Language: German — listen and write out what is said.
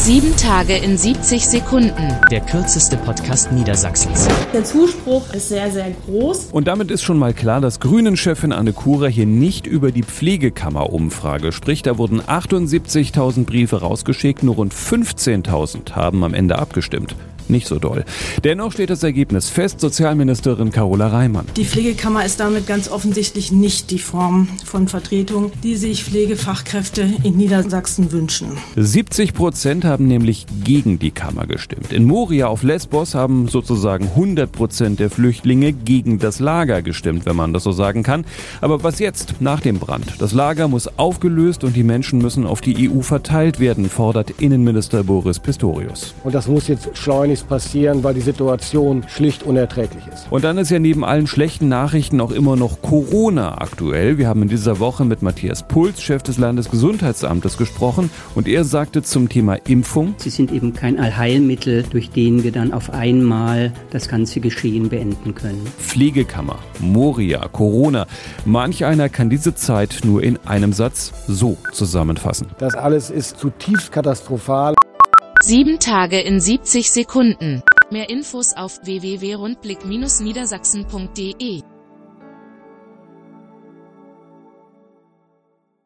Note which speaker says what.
Speaker 1: Sieben Tage in 70 Sekunden.
Speaker 2: Der kürzeste Podcast Niedersachsens.
Speaker 3: Der Zuspruch ist sehr, sehr groß.
Speaker 4: Und damit ist schon mal klar, dass Grünen-Chefin Anne Kura hier nicht über die Pflegekammer-Umfrage spricht. Da wurden 78.000 Briefe rausgeschickt, nur rund 15.000 haben am Ende abgestimmt nicht so doll. Dennoch steht das Ergebnis fest, Sozialministerin Carola Reimann.
Speaker 3: Die Pflegekammer ist damit ganz offensichtlich nicht die Form von Vertretung, die sich Pflegefachkräfte in Niedersachsen wünschen.
Speaker 4: 70 Prozent haben nämlich gegen die Kammer gestimmt. In Moria auf Lesbos haben sozusagen 100 Prozent der Flüchtlinge gegen das Lager gestimmt, wenn man das so sagen kann. Aber was jetzt nach dem Brand? Das Lager muss aufgelöst und die Menschen müssen auf die EU verteilt werden, fordert Innenminister Boris Pistorius.
Speaker 5: Und das muss jetzt schleunigst nichts passieren, weil die Situation schlicht unerträglich ist.
Speaker 4: Und dann ist ja neben allen schlechten Nachrichten auch immer noch Corona aktuell. Wir haben in dieser Woche mit Matthias Puls, Chef des Landesgesundheitsamtes, gesprochen und er sagte zum Thema Impfung.
Speaker 6: Sie sind eben kein Allheilmittel, durch den wir dann auf einmal das ganze Geschehen beenden können.
Speaker 4: Pflegekammer, Moria, Corona. Manch einer kann diese Zeit nur in einem Satz so zusammenfassen.
Speaker 5: Das alles ist zutiefst katastrophal.
Speaker 1: Sieben Tage in 70 Sekunden. Mehr Infos auf www.rundblick-niedersachsen.de